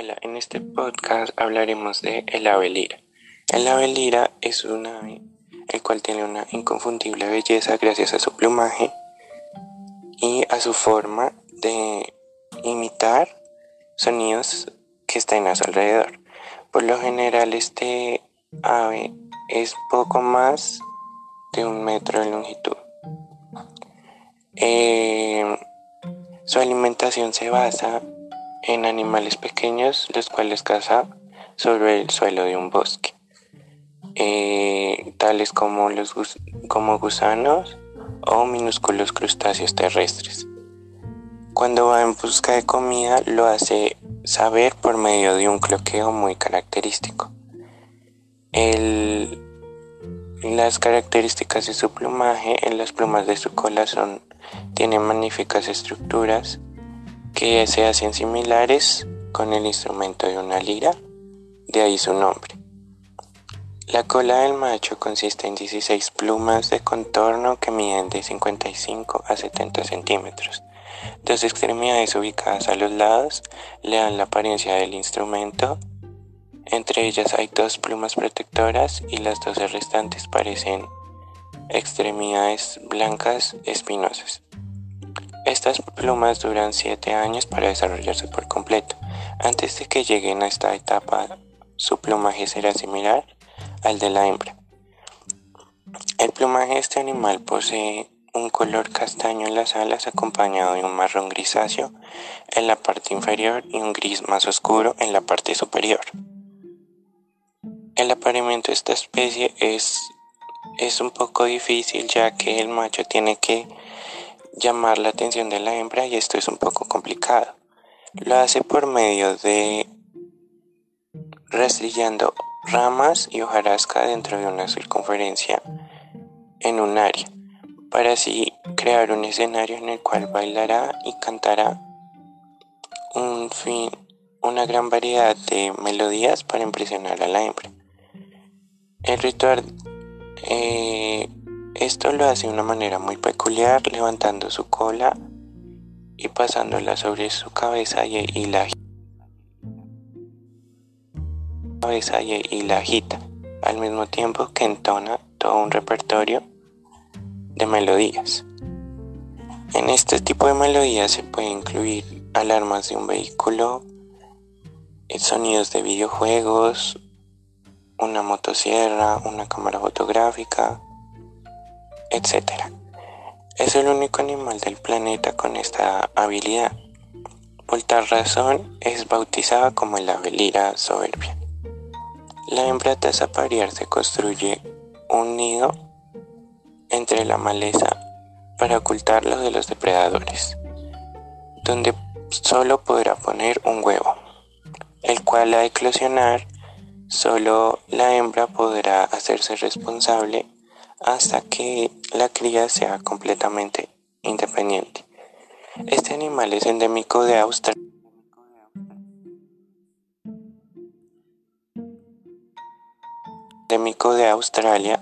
Hola, en este podcast hablaremos de el ave lira. El ave lira es un ave el cual tiene una inconfundible belleza gracias a su plumaje y a su forma de imitar sonidos que están a su alrededor. Por lo general este ave es poco más de un metro de longitud. Eh, su alimentación se basa en animales pequeños, los cuales caza sobre el suelo de un bosque, eh, tales como, los como gusanos o minúsculos crustáceos terrestres. Cuando va en busca de comida lo hace saber por medio de un cloqueo muy característico. las características de su plumaje en las plumas de su cola son, tienen magníficas estructuras que se hacen similares con el instrumento de una lira, de ahí su nombre. La cola del macho consiste en 16 plumas de contorno que miden de 55 a 70 centímetros. Dos extremidades ubicadas a los lados le dan la apariencia del instrumento. Entre ellas hay dos plumas protectoras y las dos restantes parecen extremidades blancas espinosas. Estas plumas duran 7 años para desarrollarse por completo. Antes de que lleguen a esta etapa, su plumaje será similar al de la hembra. El plumaje de este animal posee un color castaño en las alas acompañado de un marrón grisáceo en la parte inferior y un gris más oscuro en la parte superior. El apareamiento de esta especie es, es un poco difícil ya que el macho tiene que llamar la atención de la hembra y esto es un poco complicado. Lo hace por medio de rastrillando ramas y hojarasca dentro de una circunferencia en un área, para así crear un escenario en el cual bailará y cantará un fin, una gran variedad de melodías para impresionar a la hembra. El ritual eh, esto lo hace de una manera muy peculiar, levantando su cola y pasándola sobre su cabeza y, la cabeza y, la agita, al mismo tiempo que entona todo un repertorio de melodías. En este tipo de melodías se puede incluir alarmas de un vehículo, eh, sonidos de videojuegos, una motosierra, una cámara fotográfica, etc. Es el único animal del planeta con esta habilidad. Por tal razón es bautizada como la velira soberbia. La hembra tras aparear se construye un nido entre la maleza para ocultarlo de los depredadores, donde solo podrá poner un huevo, el cual a eclosionar solo la hembra podrá hacerse responsable hasta que la cría sea completamente independiente. Este animal es endémico de Australia. endémico de Australia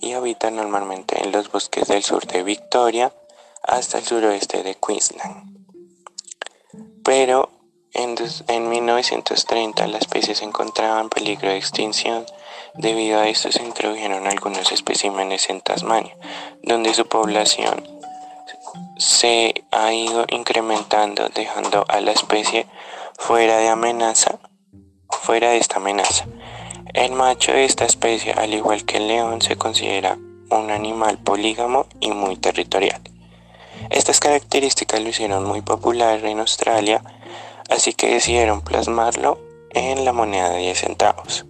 y habita normalmente en los bosques del sur de Victoria hasta el suroeste de Queensland. Pero en, en 1930 la especie se encontraba en peligro de extinción Debido a esto se introdujeron algunos especímenes en Tasmania, donde su población se ha ido incrementando, dejando a la especie fuera de amenaza, fuera de esta amenaza. El macho de esta especie, al igual que el león, se considera un animal polígamo y muy territorial. Estas características lo hicieron muy popular en Australia, así que decidieron plasmarlo en la moneda de 10 centavos.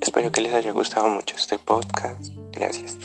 Espero que les haya gustado mucho este podcast. Gracias.